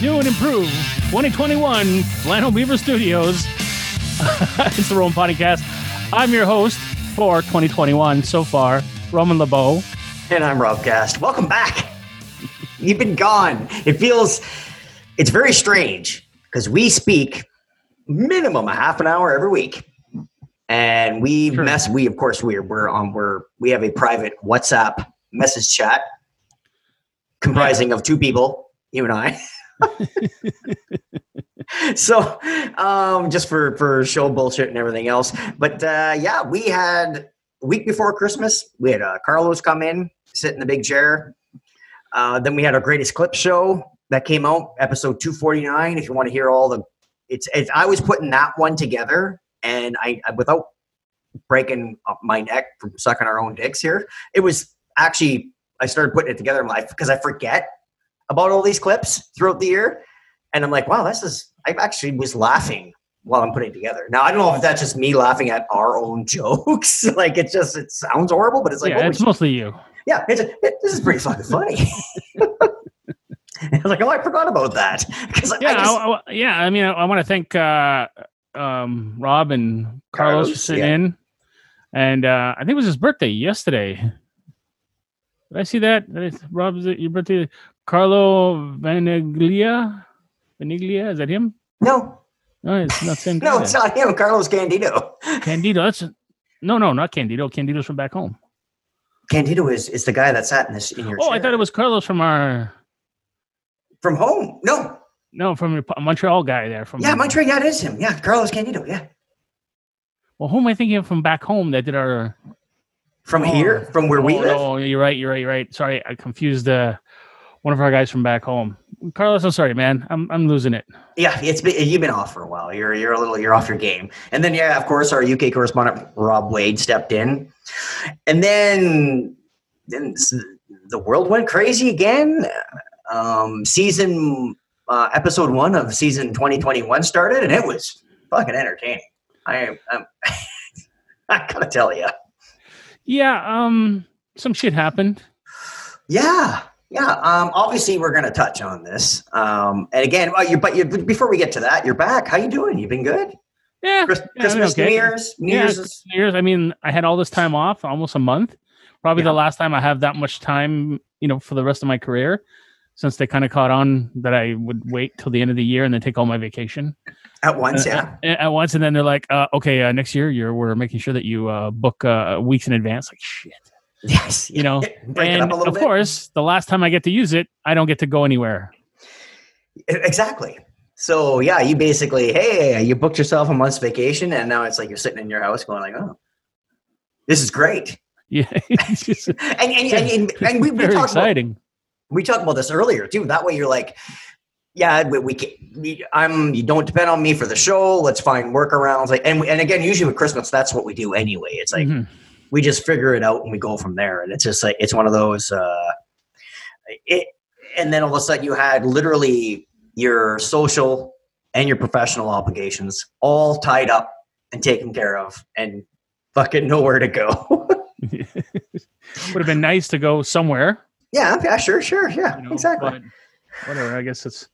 New and improved 2021 Flannel Beaver Studios. it's the Roman Podcast. I'm your host for 2021 so far, Roman LeBeau. And I'm Rob Cast. Welcome back. You've been gone. It feels, it's very strange because we speak minimum a half an hour every week. And we Sure. mess, we, of course, we're, we're on, we're, we have a private WhatsApp message chat comprising of two people, you and I. so um just for for show bullshit and everything else but uh yeah we had week before christmas we had uh, carlos come in sit in the big chair. Uh then we had our greatest clip show that came out episode 249 if you want to hear all the it's, it's i was putting that one together and i I- without breaking up my neck from sucking our own dicks here it was actually i started putting it together in life because i forget about all these clips throughout the year and I'm like, wow, this is. I actually was laughing while I'm putting it together. Now I don't know if that's just me laughing at our own jokes. like it just it sounds horrible, but it's like, yeah, it's shit. mostly you. yeah, it's it, this is pretty fucking funny. I was like, oh, I forgot about that because Yeah, I just, I, I- yeah. I mean, I, I want to thank uh, um, Rob and Carlos, for sitting yeah. in. And uh, I think it was his birthday yesterday. Did I see that? That is- Rob, is it your birthday? Carlo Vaniglia? Vaniglia? Is that him? no, No, it's not same no, it's not him, Carlos Candido. Candido. That's no, no, not Candido. Candido's from back home. Candido is is the guy that sat in this in your Oh, I thought it was Carlos from our from home. No, no from your Montreal guy there. From yeah, Montreal. Yeah, it is him. Yeah, Carlos Candido. Yeah, Well, who am I thinking of from back home that did our from Oh. here, from where we oh, live. No, you're right. You're right. You're right. Sorry, I confused uh, one of our guys from back home. Carlos, I'm sorry, man. I'm I'm losing it. Yeah, it's been, you've been off for a while. You're you're a little you're off your game. And then yeah, of course, our UK correspondent Rob Wade stepped in, and then then the world went crazy again. Um, season uh, episode one of season 2021 started, and it was fucking entertaining. I I'm, I gotta tell you, Yeah. Um. Some shit happened. yeah. Yeah, um, obviously we're going to touch on this. Um, and again, well, you but you before we get to that, you're back. How you doing? You been good? Yeah. Chris, yeah, Christmas, okay. New Year's, New yeah, Year's. Is, New Year's. I mean, I had all this time off, almost a month. Probably Yeah. the last time I have that much time, you know, for the rest of my career, since they kind of caught on that I would wait till the end of the year and then take all my vacation at once, uh, yeah. uh, at once, and then they're like, uh, "Okay, uh, next year, you're we're making sure that you uh, book uh, weeks in advance." Like shit. Yes, you know, and up a little of bit. course, the last time I get to use it, I don't get to go anywhere. Exactly. So yeah, you basically, hey, you booked yourself a month's vacation, and now it's like you're sitting in your house going like, oh, this is great. Yeah, just And and, and, and, and we, we talked about we talked about this earlier too. That way, you're like, yeah, we, we, can, we I'm you don't depend on me for the show. Let's find workarounds. Like, and and again, usually with Christmas, that's what we do anyway. It's like Mhm. We just figure it out and we go from there. And it's just like it's one of those. Uh, it, and then all of a sudden, you had literally your social and your professional obligations all tied up and taken care of, and fucking nowhere to go. Would have been nice to go somewhere. yeah, yeah, sure, sure, yeah, You know, exactly. Whatever. I guess it's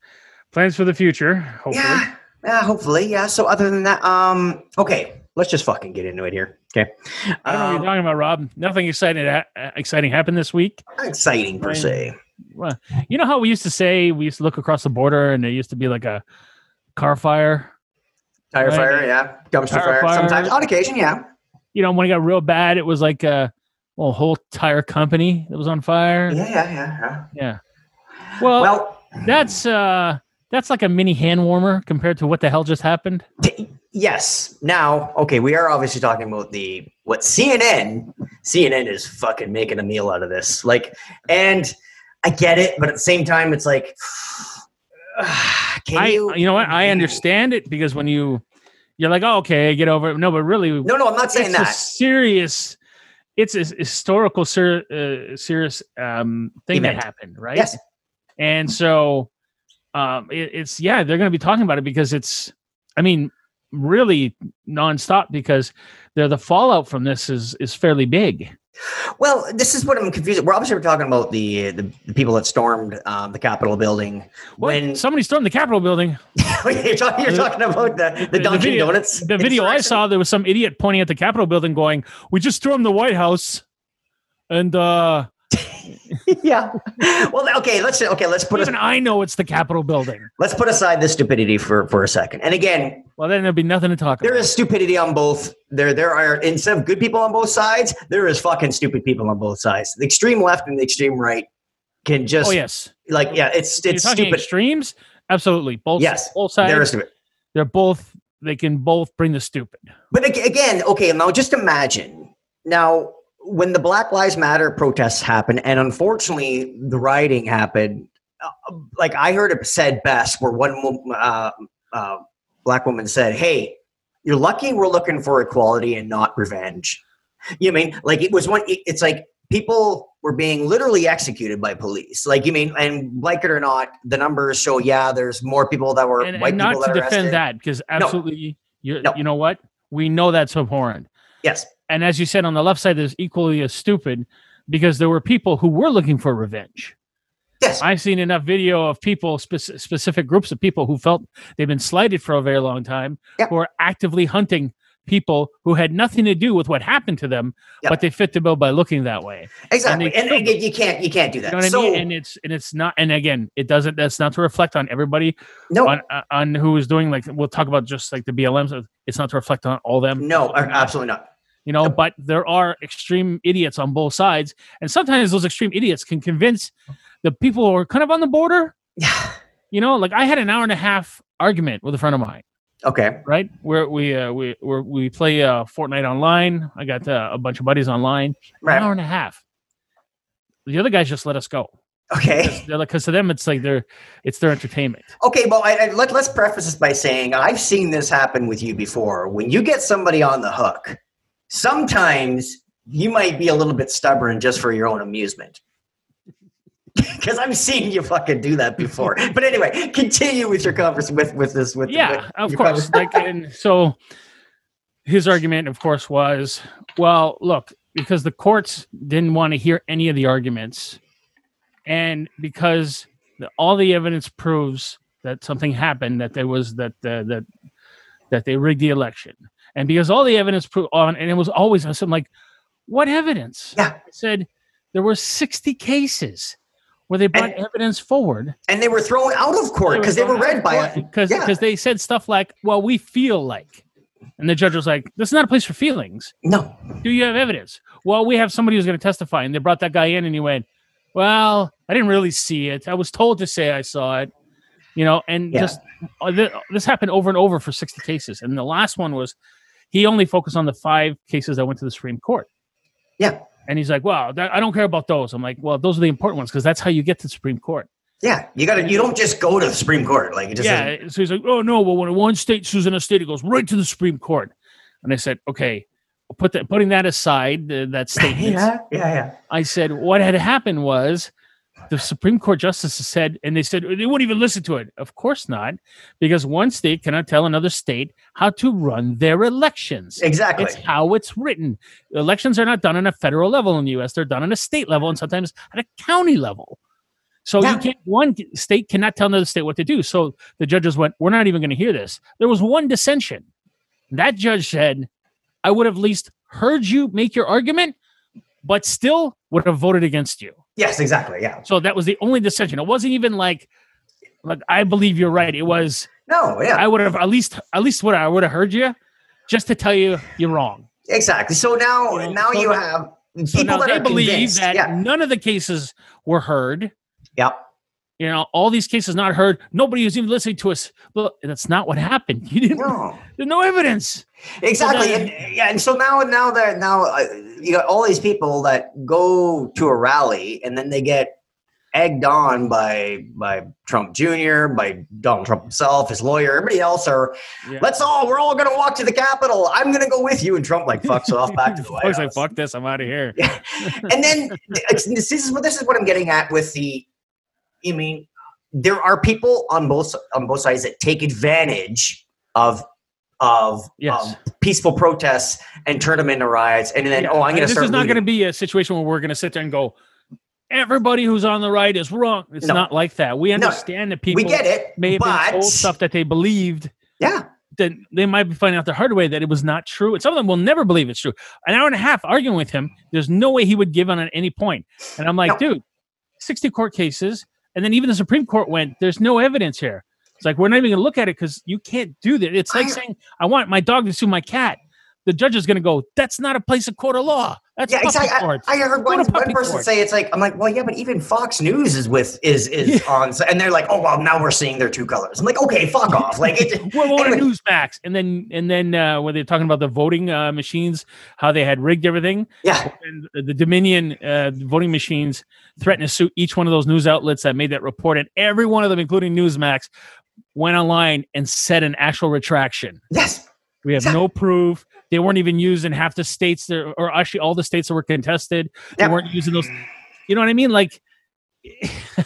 plans for the future. Hopefully. Yeah, yeah, hopefully, yeah. So other than that, um, okay, let's just fucking get into it here. Okay, I don't know what Um, you're talking about, Rob. Nothing exciting uh, exciting happened this week. exciting per Right. se. Well, you know how we used to say we used to look across the border and there used to be like a car fire. Tire Right. fire, yeah. Dumpster fire, fire. sometimes on occasion, yeah. You know, when it got real bad, it was like a, well, whole tire company that was on fire. Yeah, yeah, yeah. yeah. Yeah. Well, Well, that's uh that's like a mini hand warmer compared to what the hell just happened. yes. Now, okay, we are obviously talking about the what CNN. CNN is fucking making a meal out of this. Like, and I get it, but at the same time, it's like can I, you? you know what? I understand it because when you, you're like, oh, okay, get over it. No, but really, No, no, I'm not saying it's a that. serious. It's a historical, ser- uh, serious um, thing Event. that happened, right? Yes. And so, um, it, it's yeah, they're going to be talking about it because it's, I mean, really nonstop because they're the fallout from this is is fairly big. Well, this is what I'm confused. We're obviously we're talking about the the, the people that stormed um, the Capitol building. What? When somebody stormed the Capitol building. you're, talking, you're talking about the, the Dunkin' video, Donuts. The video I saw, there was some idiot pointing at the Capitol building, going, "We just stormed the White House," and uh, yeah. Well, okay. Let's okay. Let's put even us, I know it's the Capitol building. let's put aside the stupidity for for a second. And again, Well, then there'd be nothing to talk there about. is stupidity on both. There there are instead of good people on both sides, there is fucking stupid people on both sides. The extreme left and the extreme right can just oh yes, like yeah, it's it's stupid. extremes. Absolutely, both. Yes, both sides. There They're, is stupid. both. They can both bring the stupid. But again, okay, now just imagine now when the Black Lives Matter protests happened, and unfortunately the rioting happened. Uh, like I heard it said best, where one uh, uh, black woman said, "Hey, you're lucky we're looking for equality and not revenge." You know I mean like it was one? It's like people were being literally executed by police. Like you mean, and like it or not, the numbers show. Yeah, there's more people that were And, white and not people to defend arrested. that because absolutely, you No. you know what? We know that's abhorrent. Yes, And as you said, on the left side, there's equally as stupid because there were people who were looking for revenge. yes, I've seen enough video of people, spec- specific groups of people who felt they've been slighted for a very long time, Yep. who are actively hunting people who had nothing to do with what happened to them, Yep. but they fit the bill by looking that way. exactly. And, killed again, you can't you can't do You that. know what so, I mean? And it's and it's not. And again, it doesn't. That's not to reflect on everybody no, on uh, on who is doing like we'll talk about just like the BLMs. It's not to reflect on all them. No, absolutely not. You know Yep. but there are extreme idiots on both sides and sometimes those extreme idiots can convince the people who are kind of on the border Yeah. you know like i had an hour and a half argument with a friend of mine Okay. right where we uh, we where we play uh fortnite online i got uh, a bunch of buddies online an hour and a half the other guys just let us go Okay. because to them it's like they're it's their entertainment Okay. Well, I, I, let, let's preface this by saying I've seen this happen with you before. When you get somebody on the hook, sometimes you might be a little bit stubborn just for your own amusement. Because I've seen you fucking do that before. But anyway, continue with your conversation with with this with yeah with of course like and so his argument of course was well look because the courts didn't want to hear any of the arguments and because the, all the evidence proves that something happened that there was that uh, that that they rigged the election and because all the evidence proved on and it was always something like what evidence Yeah. i said there were 60 cases where they brought And- evidence forward and they were thrown out of court because they were read by it. because Yeah. they said stuff like, "Well, we feel like," and the judge was like, "This is not a place for feelings. No. Do you have evidence?" Well, we have somebody who's going to testify, and they brought that guy in, and he went, "Well, I didn't really see it. I was told to say I saw it." You know, and Yeah. just uh, this happened over and over for sixty cases, and the last one was he only focused on the five cases that went to the Supreme Court. Yeah. And he's like, "Well, that, I don't care about those." I'm like, "Well, those are the important ones because that's how you get to the Supreme Court." Yeah. You got to. You don't just go to the Supreme Court like it just. yeah. So he's like, oh no, well when one state sues in a state, it goes right to the Supreme Court. And I said, okay, put that putting that aside, uh, that statement. Yeah. Yeah. Yeah. I said, what had happened was the Supreme Court justices said, and they said oh, they won't even listen to it. Of course not, because one state cannot tell another state how to run their elections. Exactly. It's how it's written. Elections are not done on a federal level in the U.S. They're done on a state level and sometimes at a county level. So Yeah. you can't. One state cannot tell another state what to do. So the judges went, "We're not even going to hear this." There was one dissension. That judge said, "I would have at least heard you make your argument, but still would have voted against you." Yes. Exactly. Yeah. So that was the only dissension. It wasn't even like, like I believe you're right. It was No. Yeah. I would have at least at least what I would have heard you, just to tell you you're wrong. Exactly. So now, You know, now so you have So people now that they are believe convinced. that yeah. none of the cases were heard. Yep. You know, all these cases not heard. Nobody was even listening to us. Well, that's not what happened. You didn't. No. There's no evidence. Exactly. then- and, yeah. And so now, now that now uh, you got all these people that go to a rally and then they get egged on by by Trump Jr., by Donald Trump himself, his lawyer, everybody else are. Yeah. Let's all. We're all going to walk to the Capitol. I'm going to go with you. And Trump like fucks off back to the I White was like, fuck this, I'm out of here. and then this is what this is what I'm getting at with the. I mean, there are people on both on both sides that take advantage of of Yes. um, peaceful protests and turn them into riots, and then Yeah. oh, I'm going to this is not going to be a situation where we're going to sit there and go, everybody who's on the right is wrong. It's No. not like that. We understand that people we get it, may have but been told stuff that they believed yeah, that they might be finding out the hard way that it was not true. And some of them will never believe it's true. An hour and a half arguing with him, there's no way he would give on at any point. And I'm like, No. dude, 60 court cases. And then even the Supreme Court went, there's no evidence here. It's like, we're not even going to look at it because you can't do that. It's like I- saying, I want my dog to sue my cat. The judge is going to go, that's not a place of court of law. That's yeah, exactly. I, I heard one, one person court. say it's like I'm like, well, yeah, but even Fox News is with is is on, and they're like, oh well, now we're seeing their two colors. I'm like, okay, fuck off. Like, it, We're on anyway, Newsmax, and then and then uh, when they're talking about the voting uh, machines, how they had rigged everything, yeah, and the Dominion uh, voting machines threatened to sue each one of those news outlets that made that report, and every one of them, including Newsmax, went online and said an actual retraction. yes, We have no proof. They weren't even used in half the states, there, or actually all the states that were contested. They Yep. weren't using those. You know what I mean? Like,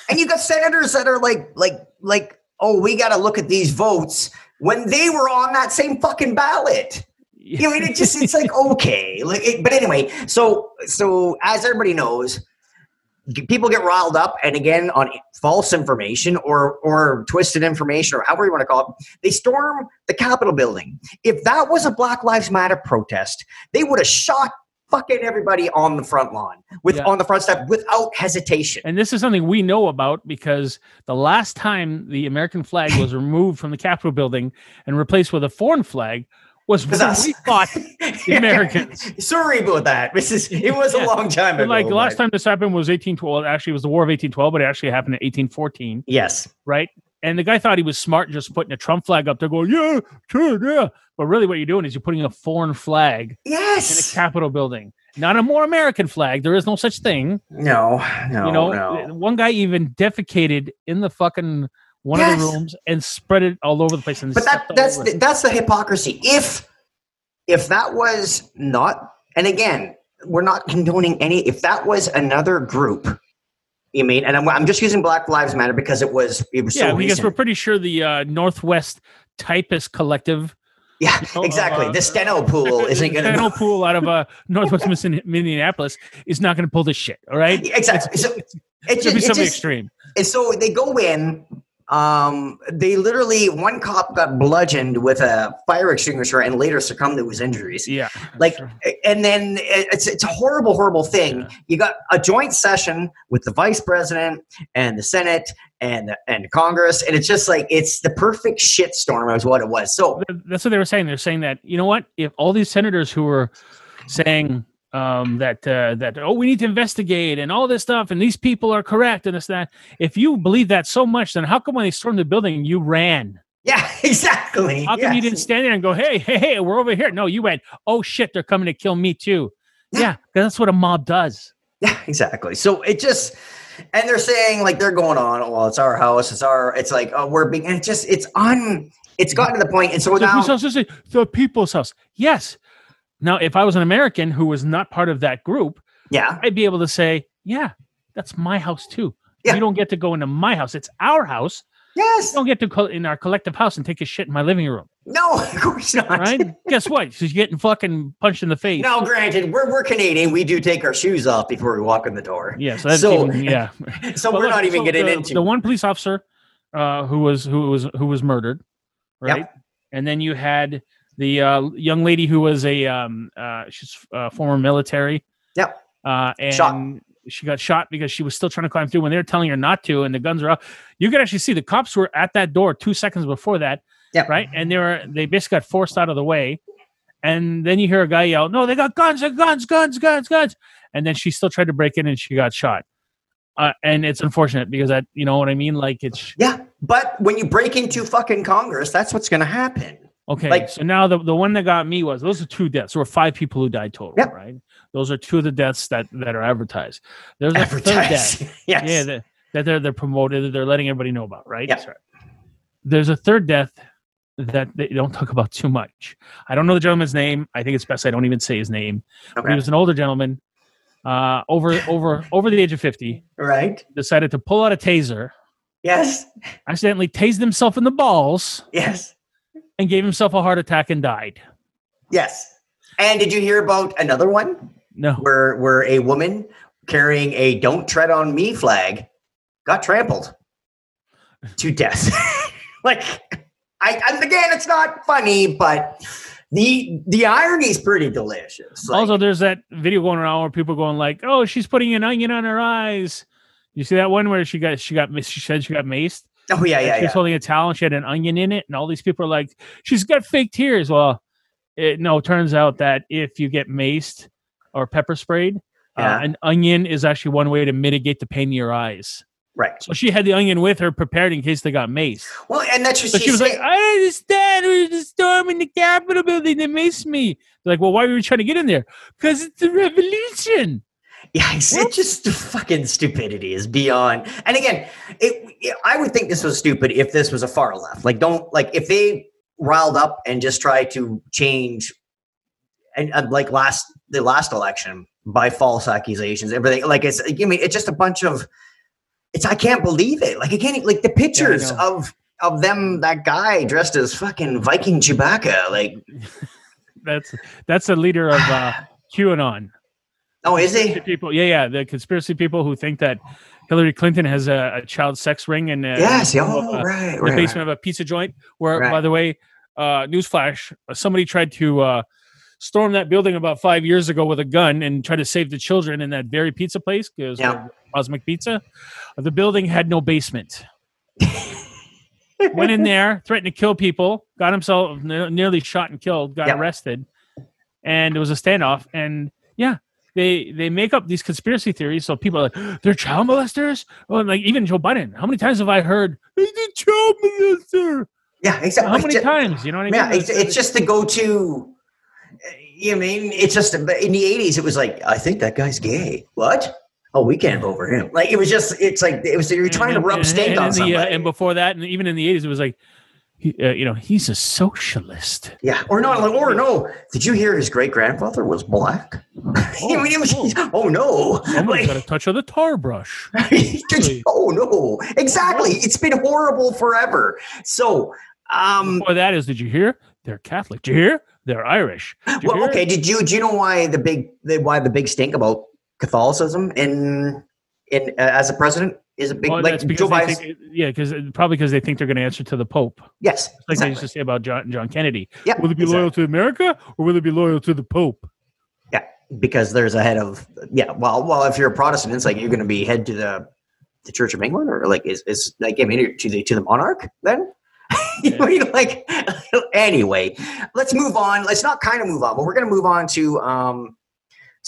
and you got senators that are like like like oh we got to look at these votes when they were on that same fucking ballot you know, it just it's like okay, like, it, but anyway. So so as everybody knows, people get riled up, and again on false information or or twisted information or however you want to call it, they storm the Capitol building. If that was a Black Lives Matter protest, they would have shot fucking everybody on the front lawn with Yeah. on the front step without hesitation. And this is something we know about because the last time the American flag was removed from the Capitol building and replaced with a foreign flag was Was us. we fought the Americans. Sorry about that. This is it was Yeah. a long time ago. Like the last time this happened was 1812. Actually, it was the War of 1812, but it actually happened in 1814, Yes. right? And the guy thought he was smart just putting a Trump flag up there, going, "Yeah, sure, yeah." But really, what you're doing is you're putting a foreign flag yes. in a. Capitol building, not a more American flag. There is no such thing. No, no, you know, no. one guy even defecated in the fucking one of the rooms and spread it all over the place. But that that's the, that's the hypocrisy. If if that was not, and again, we're not condoning any. If that was another group, you mean? And I'm, I'm just using Black Lives Matter because it was it was yeah, so because recent. we're pretty sure the uh, Northwest Typist Collective, yeah, know, exactly. uh, the steno pool isn't going to. Pool out of uh, Northwest Min- Minneapolis is not going to pull this shit. All right, Exactly. So it's it going to just, be something just extreme. And so they go in. Um, they literally one cop got bludgeoned with a fire extinguisher and later succumbed to his injuries. Yeah, Like, and then it's it's a horrible, horrible thing. Yeah. You got a joint session with the vice president and the Senate and and Congress, and it's just like it's the perfect shitstorm, is what it was. So that's what they were saying. They're saying that you know what? If all these senators who were saying um, that uh, that oh we need to investigate and all this stuff and these people are correct and this that if you believe that so much, then how come when they stormed the building you ran? yeah, exactly. How come you didn't stand there and go hey hey hey we're over here? No, you went oh shit they're coming to kill me too. Yeah, 'cause that's what a mob does. Yeah, exactly. So it just, and they're saying like they're going on. Oh, well, it's our house. It's our. It's like oh, we're being. And it just it's un. It's gotten to the point, and so So now house is it? The people's house. Yes. Now, if I was an American who was not part of that group, yeah, I'd be able to say, yeah, that's my house too. Yeah. You don't get to go into my house. It's our house. yes, You don't get to go in our collective house and take a shit in my living room, no, of course not. right? Guess what? She's getting fucking punched in the face. Now, granted, we're we're Canadian. We do take our shoes off before we walk in the door. Yeah, so that's So- even, yeah. So But we're look, not even so getting the, into the one police officer uh, who was who was who was murdered, right? And then you had the uh, young lady who was a um, uh, she's uh, former military. Yep. Uh, and Shot. she got shot because she was still trying to climb through when they were telling her not to, and the guns are out. You could actually see the cops were at that door two seconds before that, Yep. right? And they were they basically got forced out of the way. And then you hear a guy yell, "No, they got guns! They guns! Guns! Guns! Guns!" And then she still tried to break in, and she got shot. Uh, and it's unfortunate because that, you know what I mean? Like it's Yeah, but when you break into fucking Congress, that's what's going to happen. Okay. Like- so now the, the one that got me was those are two deaths. There were five people who died total, Yep. right? Those are two of the deaths that that are advertised. There's a third death. Yes. Yeah, the, that they're they're promoted, that they're letting everybody know about, right? That's right. There's a third death that they don't talk about too much. I don't know the gentleman's name. I think it's best I don't even say his name. But he was an older gentleman, uh, over over over the age of fifty. Right. Decided to pull out a taser, Yes. accidentally tased himself in the balls, Yes. And gave himself a heart attack and died. Yes. And did you hear about another one No, where where a woman carrying a "Don't Tread on Me" flag got trampled to death? like, I again, it's not funny, but the the irony is pretty delicious. Like, also, there's that video going around where people are going like, "Oh, she's putting an onion on her eyes." You see that one where she got she got she said she got maced. Oh yeah, yeah, she was yeah. holding a towel and she had an onion in it, and all these people are like, "She's got fake tears." Well, it, no, it turns out that if you get maced or pepper sprayed, Yeah. uh, an onion is actually one way to mitigate the pain in your eyes. Right. So she had the onion with her prepared in case they got maced. Well, and that's what So she, was said. like, I don't understand. There's a storm in the Capitol building. They maced me. They're like, well, why were you trying to get in there? Because it's a revolution. Yeah, it's, it's just the fucking stupidity is beyond. And again, it, it- I would think this was stupid if this was a far left. Like, don't like if they riled up and just try to change, and uh, like last the last election by false accusations, everything. Like it's, I mean, it's just a bunch of. It's I can't believe it. Like I can't like the pictures know. of of them that guy dressed as fucking Viking Chewbacca. Like, That's that's the leader of uh, QAnon. Oh, is he? people, yeah, yeah, the conspiracy people who think that Hillary Clinton has a, a child sex ring in, uh, Yes. Oh, uh, right, the right. basement of a pizza joint. Where, Right. by the way, uh, newsflash: uh, somebody tried to uh, storm that building about five years ago with a gun and try to save the children in that very pizza place because Yeah. Cosmic Pizza. The building had no basement. Went in there, threatened to kill people, got himself ne- nearly shot and killed, got Yeah. arrested, and it was a standoff. And yeah, they they make up these conspiracy theories. So people are like, they're child molesters. Oh, and like even Joe Biden. How many times have I heard he's a child molester? Yeah, exactly. How many Just- times? You know what I mean? Yeah, it's, it's just the go-to. You i mean it's just in the '80s? It was like, I think that guy's gay. What? Oh, we can't vote for him. Like it was just, it's like it was. You're trying to And- rub and- stink and on in the, somebody. uh, and before that, and even in the eighties, it was like, he, uh, you know, he's a socialist. yeah, or no, or no. Did you hear his great grandfather was black? I mean, was. oh. Oh, no! Somebody's Like, got a touch of the tar brush. oh no! Exactly. It's been horrible forever. So, um, that is, did you hear? They're Catholic. Did you hear? They're Irish. Well, hear? okay. Did you do you know why the big the, why the big stink about Catholicism in in uh, as a president is a big Well, like Joe Biden? think, yeah, because probably because they think they're going to answer to the Pope, yes, like they used to say about John John Kennedy. Yeah, Will it be exactly. loyal to America or will it be loyal to the Pope? Yeah, because there's a head of yeah. Well, well, if you're a Protestant, it's like you're going to be head to the the Church of England, or like is is like I mean to the to the monarch then. you know, you know, like anyway, let's move on. Let's not kind of move on, but we're going to move on to um,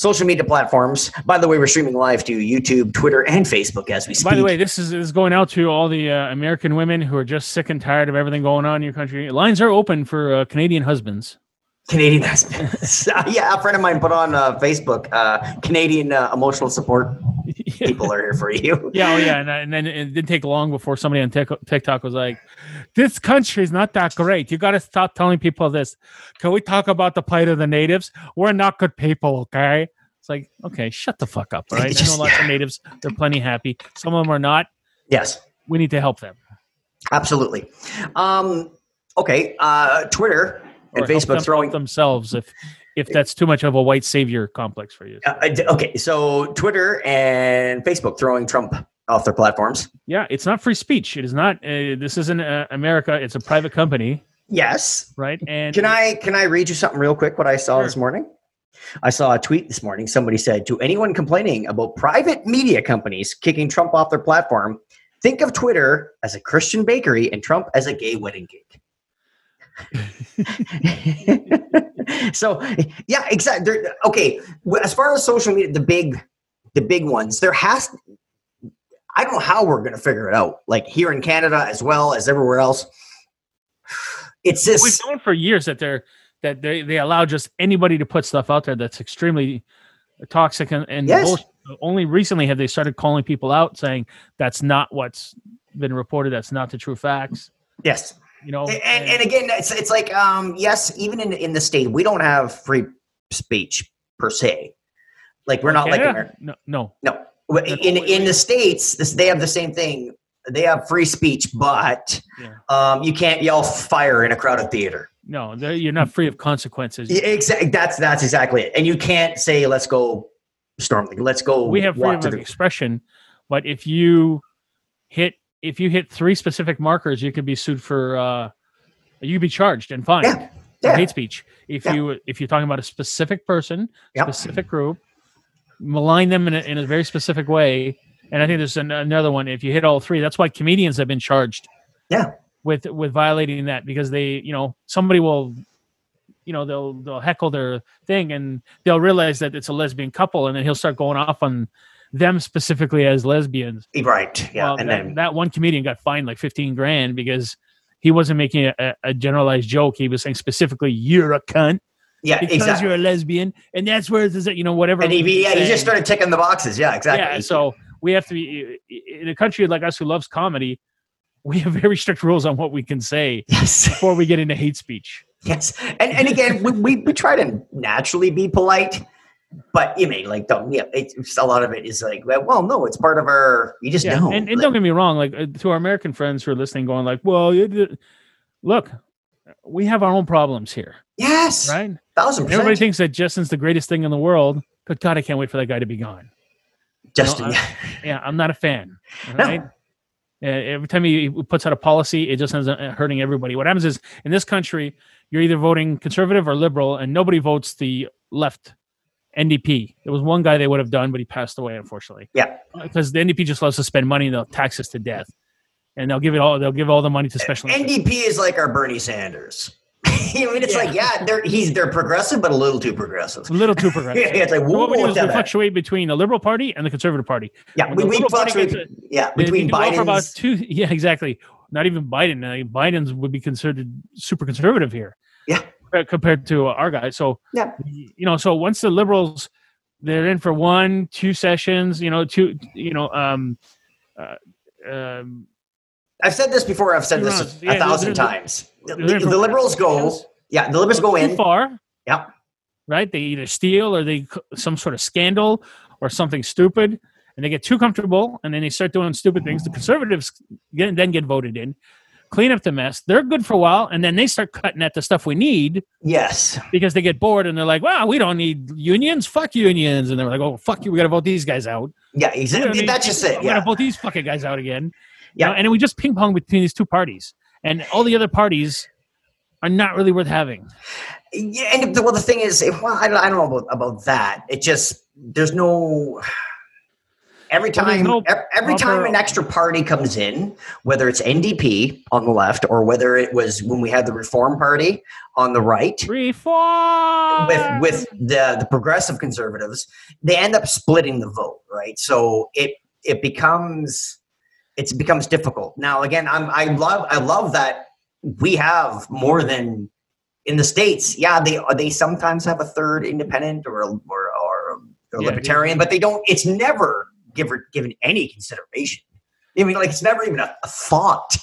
social media platforms. By the way, we're streaming live to YouTube, Twitter, and Facebook as we speak. By the way, this is, is going out to all the uh, American women who are just sick and tired of everything going on in your country. Lines are open for uh, Canadian husbands. Canadian husbands. yeah, a friend of mine put on uh, Facebook. Uh, Canadian uh, emotional support yeah. people are here for you. Yeah, oh yeah, and, and then it didn't take long before somebody on TikTok was like, "This country is not that great. You got to stop telling people this. Can we talk about the plight of the natives? We're not good people, okay?" It's like, okay, shut the fuck up, right? I know Just- lots of natives; they're plenty happy. Some of them are not. Yes. We need to help them. Absolutely. Um, okay. Uh, Twitter and Or Facebook throwing. themselves if if that's too much of a white savior complex for you. Uh, okay, so Twitter and Facebook throwing Trump off their platforms. Yeah, it's not free speech. It is not. Uh, this isn't uh, America. It's a private company, Yes. right? And Can I can I read you something real quick? What I saw Sure. this morning. I saw a tweet this morning. Somebody said to anyone complaining about private media companies kicking Trump off their platform, think of Twitter as a Christian bakery and Trump as a gay wedding cake. so yeah, exactly. Okay, as far as social media, the big, the big ones, there has. I don't know how we're going to figure it out. Like here in Canada as well as everywhere else, it's this. we've known for years that they're that they, they allow just anybody to put stuff out there that's extremely toxic and, and Yes. bullshit. Only recently have they started calling people out, saying that's not what's been reported. That's not the true facts. Yes. You know, and, and, and again, it's it's like um, yes, even in in the state, we don't have free speech per se. Like we're not like Canada? no, no. no in in the states, this, they have the same thing. They have free speech, but Yeah. um, you can't yell fire in a crowded theater. No, you're not free of consequences. Exactly. That's that's exactly it. And you can't say, "Let's go storm. Let's go." we have freedom of the-" expression, but if you hit if you hit three specific markers, you could be sued for uh, you could be charged and fined Yeah, for yeah. hate speech. If Yeah. you if you're talking about a specific person, Yep. specific group, malign them in a, in a very specific way. And I think there's an, another one. If you hit all three, that's why comedians have been charged. Yeah. With with violating that because they you know somebody will you know they'll they'll heckle their thing and they'll realize that it's a lesbian couple and then he'll start going off on them specifically as lesbians. Right. Yeah. Well, and that, then that one comedian got fined like 15 grand because he wasn't making a, a- a generalized joke. He was saying specifically, "You're a cunt yeah, because exactly. you're a lesbian," and that's where it's you know whatever. And he, yeah, he just started ticking the boxes. Yeah, exactly. Yeah, so we have to be in a country like us who loves comedy. We have very strict rules on what we can say yes, before we get into hate speech. yes. And and again, we, we, we try to naturally be polite, but you mean like don't yeah. It's a lot of it is like well, no, it's part of our. You just Yeah, know. and, and Like, don't get me wrong. Like uh, to our American friends who are listening, going like, "Well, look, we have our own problems here, yes, right?" Thousand percent. Everybody thinks that Justin's the greatest thing in the world. But God, I can't wait for that guy to be gone. Justin. No, Yeah, I'm not a fan. No. right? Uh, every time he he puts out a policy, it just ends up hurting everybody. What happens is in this country, you're either voting conservative or liberal, and nobody votes the left NDP. There was one guy they would have done, but he passed away, unfortunately. Yeah. because the NDP just loves to spend money and they'll tax us to death, and they'll give it all. They'll give all the money to special. NDP is like our Bernie Sanders. I mean, it's Yeah. like yeah, they're he's they're progressive, but a little too progressive. a little too progressive. Yeah, it's like So what we do is we fluctuate between the Liberal Party and the Conservative Party. yeah, when we, we fluctuate. gets yeah, between do well about two. Yeah, exactly. Not even Biden. Uh, Biden's would be considered super conservative here. Yeah. compared to our guy. So Yeah. you know, so once the liberals they're in for one, two sessions, you know, two, you know, um, uh, um, I've said this before. I've said this a Yeah, thousand times. The, they're in for the liberals go. Yeah, the liberals go too in. far. Yeah. Right. They either steal or they some sort of scandal or something stupid, and they get too comfortable, and then they start doing stupid things. The conservatives get, then get voted in, clean up the mess. They're good for a while, and then they start cutting at the stuff we need Yes. because they get bored and they're like, "Wow, we don't need unions. Fuck unions." And they're like, "Oh, fuck you. We got to vote these guys out. Yeah, exactly. That's just it. We got to Yeah. vote these fucking guys out again." You Yeah. know, and we just ping pong between these two parties, and all the other parties are not really worth having. Yeah, and the, well, the thing is, well, I, don't- I don't know about, about that. It just there's no every Well, time no ev- every time an extra party comes in, whether it's NDP on the left or whether it was when we had the Reform Party on the right Reform with with the the progressive conservatives, they end up splitting the vote, right? So it it becomes it becomes difficult. Now again, I'm I love I love that we have more than in the states. Yeah, they they sometimes have a third independent or or or, or Yeah, libertarian, but they don't. It's never given given any consideration. I mean, like it's never even a, a thought.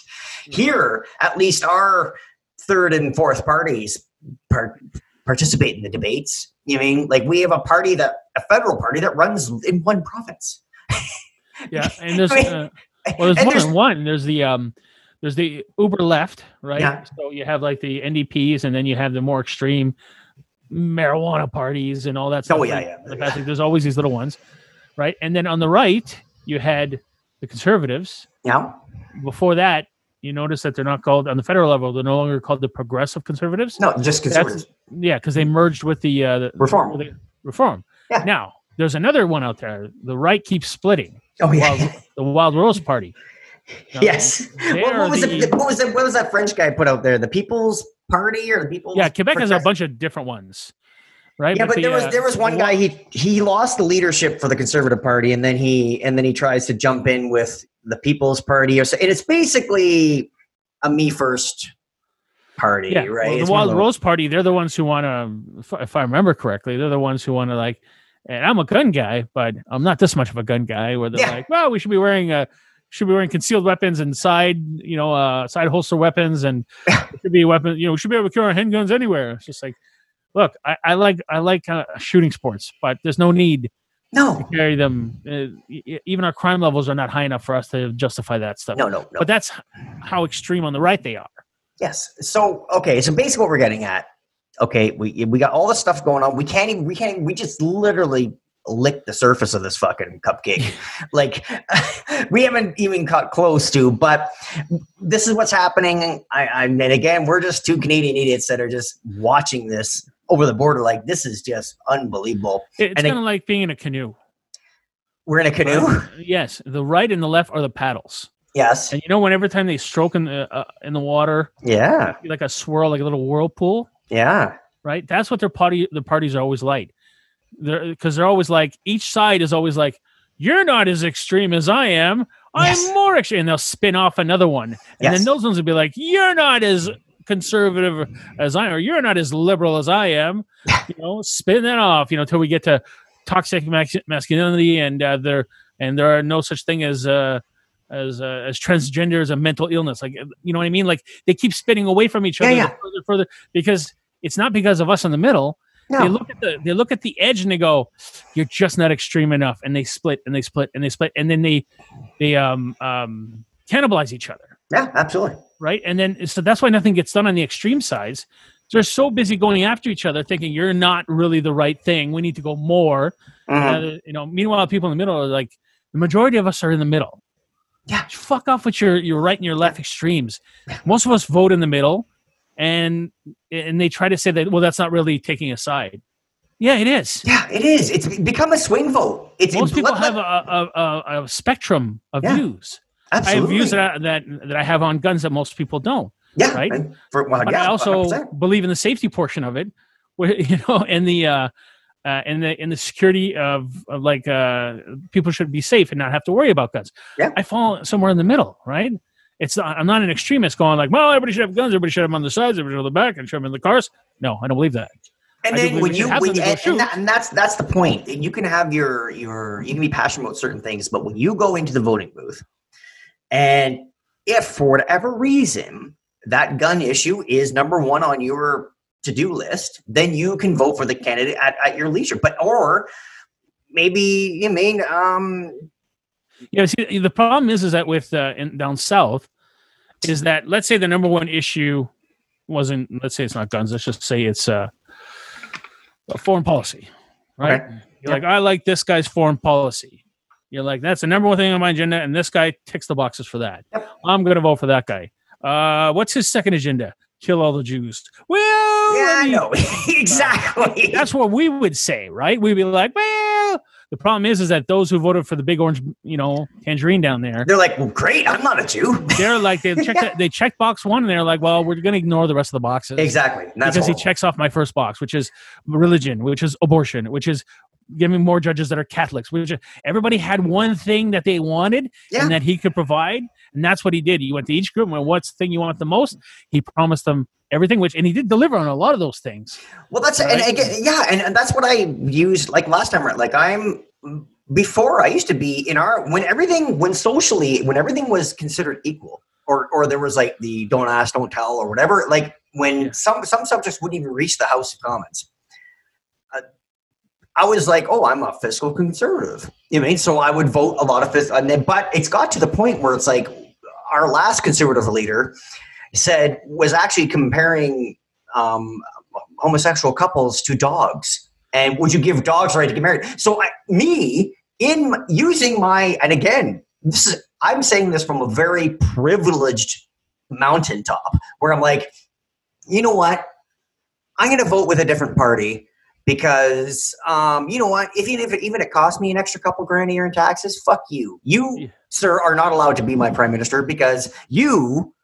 Here, at least our third and fourth parties part, participate in the debates. You mean like we have a party that a federal party that runs in one province. yeah, and there's I mean, uh, well, there's and more there's- than one. There's the um, there's the Uber left, right? Yeah. So you have like the NDPs, and then you have the more extreme marijuana parties and all that stuff. Oh, yeah, yeah, the yeah. There's always these little ones, right? And then on the right, you had the conservatives. Yeah, Before that, you notice that they're not called on the federal level. They're no longer called the progressive conservatives. no, just conservatives. Yeah, because they merged with the, uh, the Reform. the reform. Yeah. Now there's another one out there. The right keeps splitting. Oh yeah. Wild, the Wild Rose Party. Now, Yes. What, what was the- it? What was? What was that French guy put out there? The People's Party or the People's? Yeah, Quebec has a bunch of different ones, right? Yeah, but the, there was uh, there was one guy he he lost the leadership for the Conservative Party, and then he and then he tries to jump in with the People's Party, or so. And it's basically a me first party, Yeah, right? well, the of Wild Rose Party, they're the ones who want to, if, if I remember correctly, they're the ones who want to like and I'm a gun guy, but I'm not this much of a gun guy. Where they're Yeah. like, well, we should be wearing a should be wearing concealed weapons and side, you know, uh, side holster weapons, and should be weapons. You know, we should be able to carry our handguns anywhere. It's just like, look, I, I like I like uh, shooting sports, but there's no need No, to carry them. Uh, even our crime levels are not high enough for us to justify that stuff. no, no, no. But that's how extreme on the right they are. Yes. So okay, so basically what we're getting at, okay, we we got all this stuff going on. We can't even we can't even, we just literally lick the surface of this fucking cupcake. like we haven't even cut close to, but this is what's happening. I, I and again, we're just two Canadian idiots that are just watching this over the border. Like this is just unbelievable. It's kind of like being in a canoe. We're in a canoe. Yes, the right and the left are the paddles, yes. and you know when every time they stroke in the uh, in the water, Yeah. like a swirl, like a little whirlpool. Yeah. right? That's what their party the parties are always like. They're because they're always like each side is always like, You're not as extreme as I am. I'm more extreme. And they'll spin off another one. And Yes. then those ones will be like, You're not as conservative as I am, or you're not as liberal as I am. You know, spin that off, you know, until we get to toxic masculinity and uh, there and there are no such thing as uh as uh, as transgender as a mental illness like you know what i mean like they keep spinning away from each other yeah. further further because it's not because of us in the middle No. they look at the they look at the edge and they go you're just not extreme enough and they split and they split and they split and then they they um um cannibalize each other yeah. Absolutely. right and then so that's why nothing gets done on the extreme sides they're so busy going after each other thinking you're not really the right thing we need to go more Mhm. uh, you know meanwhile people in the middle are like the majority of us are in the middle Yeah. fuck off with your your right and your left extremes most of us vote in the middle and and they try to say that well that's not really taking a side yeah it is Yeah, it is. It's become a swing vote. It's most people let- have a, a, a, a spectrum of Yeah. views absolutely. i have views that I, that that i have on guns that most people don't yeah, right? For, well, but yeah, I also 100%. believe in the safety portion of it, where you know, and the uh, uh, and the in the security of, of like uh, people should be safe and not have to worry about guns. Yeah. I fall somewhere in the middle, right? It's not, I'm not an extremist going like, well, everybody should have guns, everybody should have them on the sides, everybody should have them on the back, and should have them in the cars. No, I don't believe that. And I then when you, when, them to go and, and, that, and that's that's the point. You can have your your you can be passionate about certain things, but when you go into the voting booth, and if for whatever reason that gun issue is number one on your to do list, then you can vote for the candidate at, at your leisure. But or maybe you mean um Yeah, see, the problem is, is that with uh, in, down south, is that let's say the number one issue wasn't, let's say it's not guns, let's just say it's uh, a foreign policy, right? Okay. You're like, I like this guy's foreign policy. You're like, that's the number one thing on my agenda, and this guy ticks the boxes for that. Yep. I'm going to vote for that guy. Uh, what's his second agenda? Kill all the Jews. Well, yeah, I know exactly. that's what we would say, right? We'd be like, well, the problem is, is that those who voted for the big orange, you know, tangerine down there, They're like, well, great. I'm not a Jew. they're like they check that they check box one and they're like, well, we're going to ignore the rest of the boxes Exactly. Because he checks off my first box, which is religion, which is abortion, which is giving more judges that are Catholics. Which everybody had one thing that they wanted Yeah. and that he could provide, and that's what he did. He went to each group and went, "What's the thing you want the most?" He promised them everything, which and he did deliver on a lot of those things. Well, that's and again, yeah, and, and that's what I used like last time. Right, like I'm before I used to be in our when everything when socially when everything was considered equal, or or there was like the don't ask, don't tell, or whatever. Like when Yeah. some some subjects wouldn't even reach the House of Commons. I was like, oh, I'm a fiscal conservative. You know mean? So I would vote a lot of fiscal, and then, but it's got to the point where it's like our last conservative leader said was actually comparing um, homosexual couples to dogs and would you give dogs the right to get married so I, me in using my and again this is i'm saying this from a very privileged mountaintop where i'm like you know what i'm going to vote with a different party because um, you know what? If even if it, even it costs me an extra couple grand a year in taxes fuck you. You Yeah. sir are not allowed to be my prime minister because you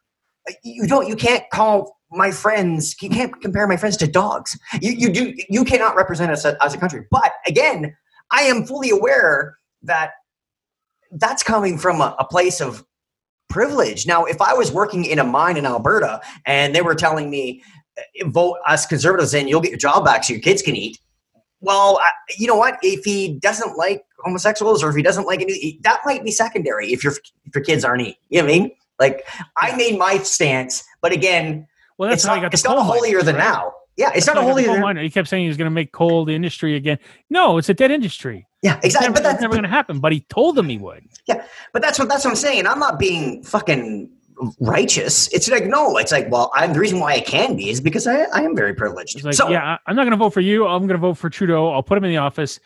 you don't you can't call my friends you can't compare my friends to dogs. You, you do you cannot represent us as, as a country. But again i am fully aware that that's coming from a, a place of privilege. Now if i was working in a mine in alberta and they were telling me Uh, vote us conservatives in you'll get your job back so your kids can eat well, I, you know what? If he doesn't like homosexuals or if he doesn't like any, that might be secondary if your if your kids aren't. Eating. You know what I mean? Like I made my stance, but again, Well, that's it's how not, got it's not holier than right? now. Yeah, it's That's not a holier than. He kept saying he was going to make coal the industry again. No, it's a dead industry. Yeah, exactly. never, but that's never going to happen. But he told them he would. Yeah, but that's what that's what I'm saying. I'm not being fucking righteous. It's like no, it's like well, I'm the reason why I can be is because I, I am very privileged. Like, so yeah, I'm not going to vote for you. I'm going to vote for Trudeau. I'll put him in the office.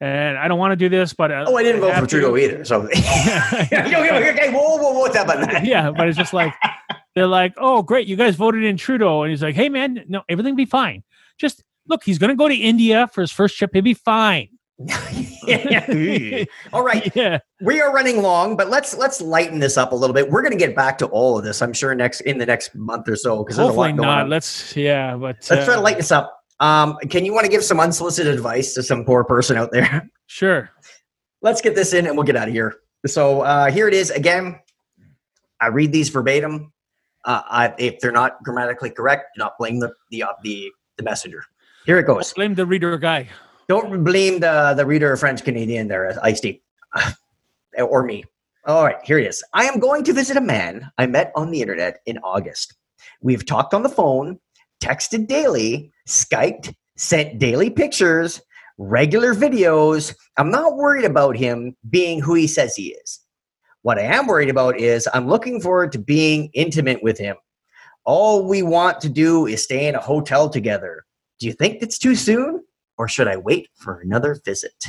And I don't want to do this, but uh, oh, I didn't vote for to. Trudeau either. So okay, okay, whoa, whoa, whoa, that? yeah, but it's just like they're like, "Oh, great, you guys voted in Trudeau," and he's like, "Hey, man, no, everything be fine. Just look, he's going to go to India for his first trip. He'll be fine." All right, yeah, we are running long, but let's let's lighten this up a little bit. We're going to get back to all of this, I'm sure, next in the next month or so because there's a lot going not. on. Let's yeah, but Let's try to uh, lighten this up. Um, can you want to give some unsolicited advice to some poor person out there? sure. Let's get this in and we'll get out of here. So uh, here it is again. I read these verbatim. Uh, I, if they're not grammatically correct, do not blame the the uh, the, the messenger. Here it goes. Blame the reader guy. Don't blame the the reader French Canadian there, Ice or me. All right, here it is. I am going to visit a man I met on the internet in August. We've talked on the phone, texted daily, Skyped, sent daily pictures, regular videos. I'm not worried about him being who he says he is. What I am worried about is I'm looking forward to being intimate with him. All we want to do is stay in a hotel together. Do you think it's too soon? Or should I wait for another visit?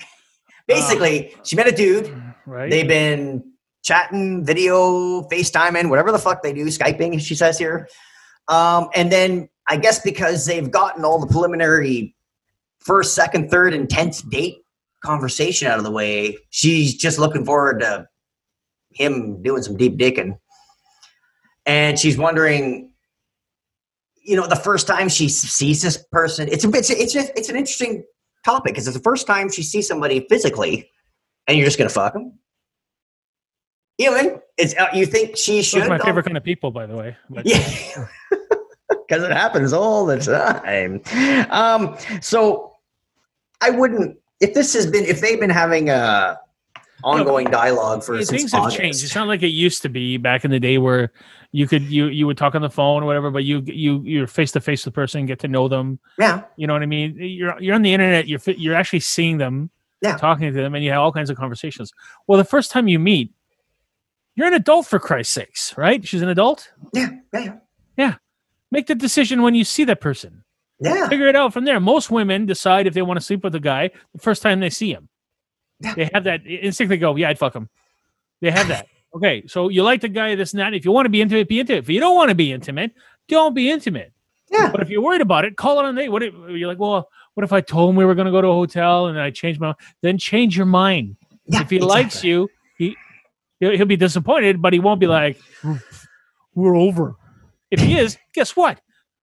Basically, she met a dude. Right. They've been chatting, video, FaceTiming, whatever the fuck they do, Skyping, she says here. Um, and then I guess because they've gotten all the preliminary first, second, third, and tenth date conversation out of the way, she's just looking forward to him doing some deep dicking. And she's wondering, you know, the first time she sees this person, it's a it's a, it's a, it's an interesting topic because it's the first time she sees somebody physically, and you're just gonna fuck them. You know, what I mean? it's uh, you think she should? my favorite kind of people, by the way. But Yeah. Because it happens all the time. Um, so I wouldn't if this has been if they've been having a ongoing dialogue for Yeah, things have August. changed. It's not like it used to be back in the day where you could you you would talk on the phone or whatever, but you you you're face to face with the person, get to know them. Yeah. You know what I mean? You're you're on the internet. You're you're actually seeing them, Yeah. talking to them, and you have all kinds of conversations. Well, the first time you meet, you're an adult for Christ's sakes, right? She's an adult. Yeah, Yeah. Yeah. Make the decision when you see that person. Yeah. Figure it out from there. Most women decide if they want to sleep with a guy the first time they see him. They have that instinctively go, yeah, I'd fuck him. They have that. okay, so you like the guy, this and that. If you want to be intimate, be intimate. If you don't want to be intimate, don't be intimate. Yeah. But if you're worried about it, call it on date. What if you're like, well, what if I told him we were going to go to a hotel and I changed my? Then change your mind. Yeah. if he likes you, he he'll, he'll be disappointed, but he won't be like, hmm, we're over. If he is, guess what?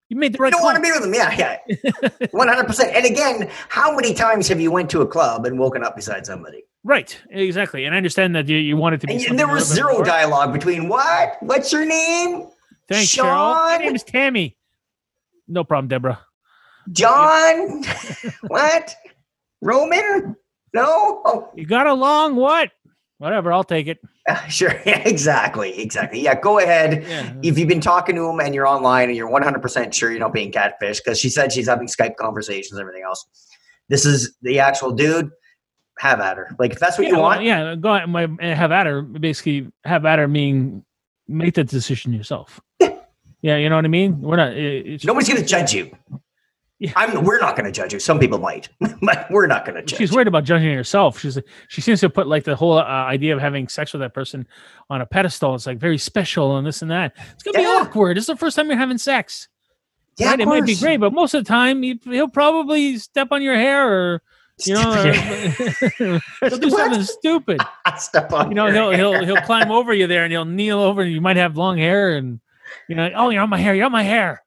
You made the right You don't call. want to be with them. Yeah, yeah. One hundred percent. And again, how many times have you went to a club and woken up beside somebody? Right, exactly. And I understand that you, you wanted to be. And something there was zero dialogue between what? What's your name? Thanks, Cheryl. My name is Tammy. No problem, Deborah. John? what? Roman? No? Oh, You got along? What? Whatever. I'll take it. uh, sure. Exactly. Exactly. Yeah, go ahead. Yeah. If you've been talking to him and you're online and you're 100% sure you're not being catfish, because she said she's having Skype conversations and everything else. This is the actual dude. Have at her. Like, if that's what yeah, you well, want, yeah. Go ahead. My, and have at her. Basically, have at her meaning make the decision yourself. yeah, you know what I mean. We're not. It's, nobody's going to judge you. Yeah. I'm, we're not going to judge you. Some people might, but we're not going to judge She's worried about judging herself. She's she seems to put like the whole uh, idea of having sex with that person on a pedestal. It's like very special and this and that. It's gonna Yeah. be awkward. It's the first time you're having sex. Yeah, right? It might be great, but most of the time he, he'll probably step on your hair or you know, or, he'll do something stupid. Step on You know, he'll hair. he'll he'll climb over you there and he'll kneel over and you might have long hair and you know, oh, you're on my hair, you're on my hair.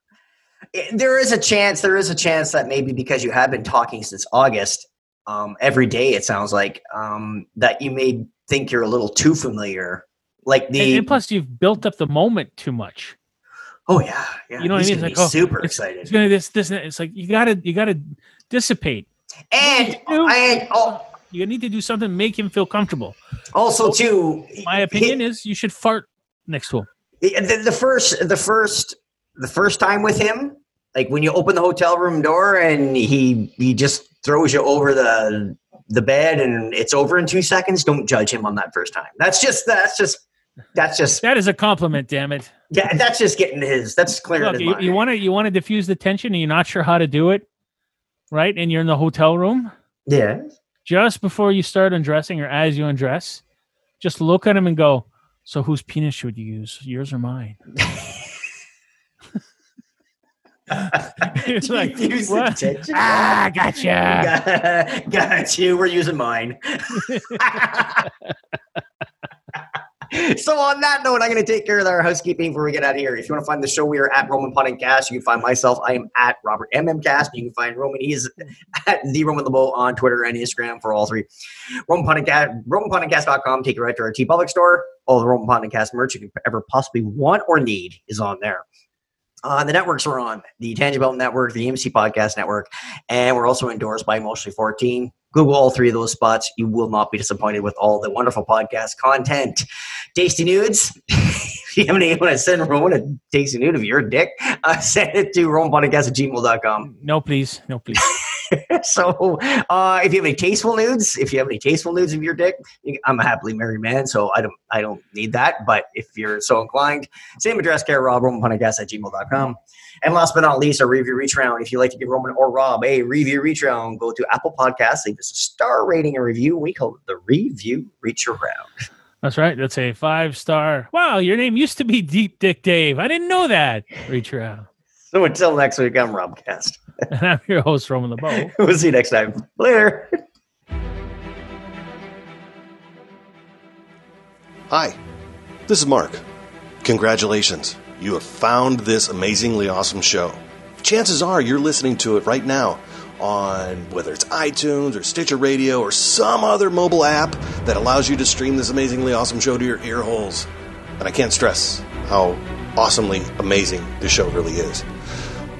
Eh, there is a chance there is a chance that maybe because you have been talking since august um, every day it sounds like um, that you may think you're a little too familiar like And, the and plus, you've built up the moment too much. Oh yeah, yeah. You know what I mean? It's like, oh, super it's- excited. It's gonna this this. It's like you gotta you gotta dissipate. And You- and oh, You need to do something to make him feel comfortable. also too, My opinion is you should fart next to him. the, the first the first the first time with him, like when you open the hotel room door and he he just throws you over the the bed and it's over in two seconds. Don't judge him on that first time. That's just that's just that's just That is a compliment, damn it. yeah. That's just getting his. That's Look, his you, you want to you want to diffuse the tension, and you're not sure how to do it, right? And you're in the hotel room yeah. just before you start undressing, or as you undress, just look at him and go. So whose penis should you use, yours or mine? It's like, Use what? Ah, gotcha. got, got you. We're using mine. so on that note, I'm going to take care of our housekeeping before we get out of here. If you want to find the show, we are at Roman Pod and Cast. You can find myself. I am at Robert MMcast. You can find Roman. He is at the Roman LeBeau on Twitter and Instagram for all three. Roman Podcast, RomanPodcast.com. Take it right to our TeePublic store. All the Roman Pod and Cast merch you could ever possibly want or need is on there. Uh, the networks we're on the Tangent-Bound Network, the EMC Podcast Network, and we're also endorsed by Emotionally 14. Google all three of those spots. You will not be disappointed with all the wonderful podcast content. Tasty Nudes. if you have any want to send Roman a tasty nude of your dick, uh, send it to romanpodcast at gmail.com. No, please, no, please. so uh, if you have any tasteful nudes, if you have any tasteful nudes of your dick, I'm a happily married man, so I don't I don't need that. But if you're so inclined, same address, care Rob, romanpodcast at gmail.com. And last but not least, a review reach round. If you'd like to give Roman or Rob a review reach round, go to Apple Podcasts, leave us a star rating and review. We call it the review reach around. That's right. That's a five star. Wow, your name used to be Deep Dick Dave. I didn't know that. Reach around. So until next week, I'm Robcast. And I'm your host, Roman LeBeau. we'll see you next time. Later. Hi, this is Mark. Congratulations, you have found this amazingly awesome show. Chances are you're listening to it right now on whether it's iTunes or Stitcher Radio or some other mobile app that allows you to stream this amazingly awesome show to your ear holes. And I can't stress how awesomely amazing this show really is.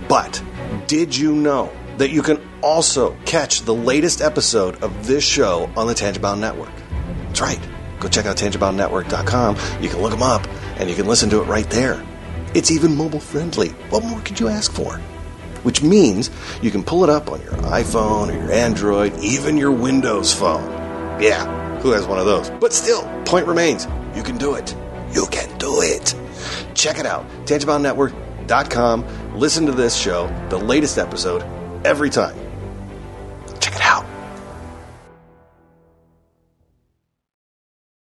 But did you know that you can also catch the latest episode of this show on the Tangent-Bound Network? That's right. Go check out tangentboundnetwork.com. You can look them up and you can listen to it right there. It's even mobile friendly. What more could you ask for? Which means you can pull it up on your iPhone or your Android, even your Windows phone. Yeah, who has one of those? But still, point remains you can do it. You can do it. Check it out. tangentboundnetwork.com. Listen to this show, the latest episode, every time. Check it out.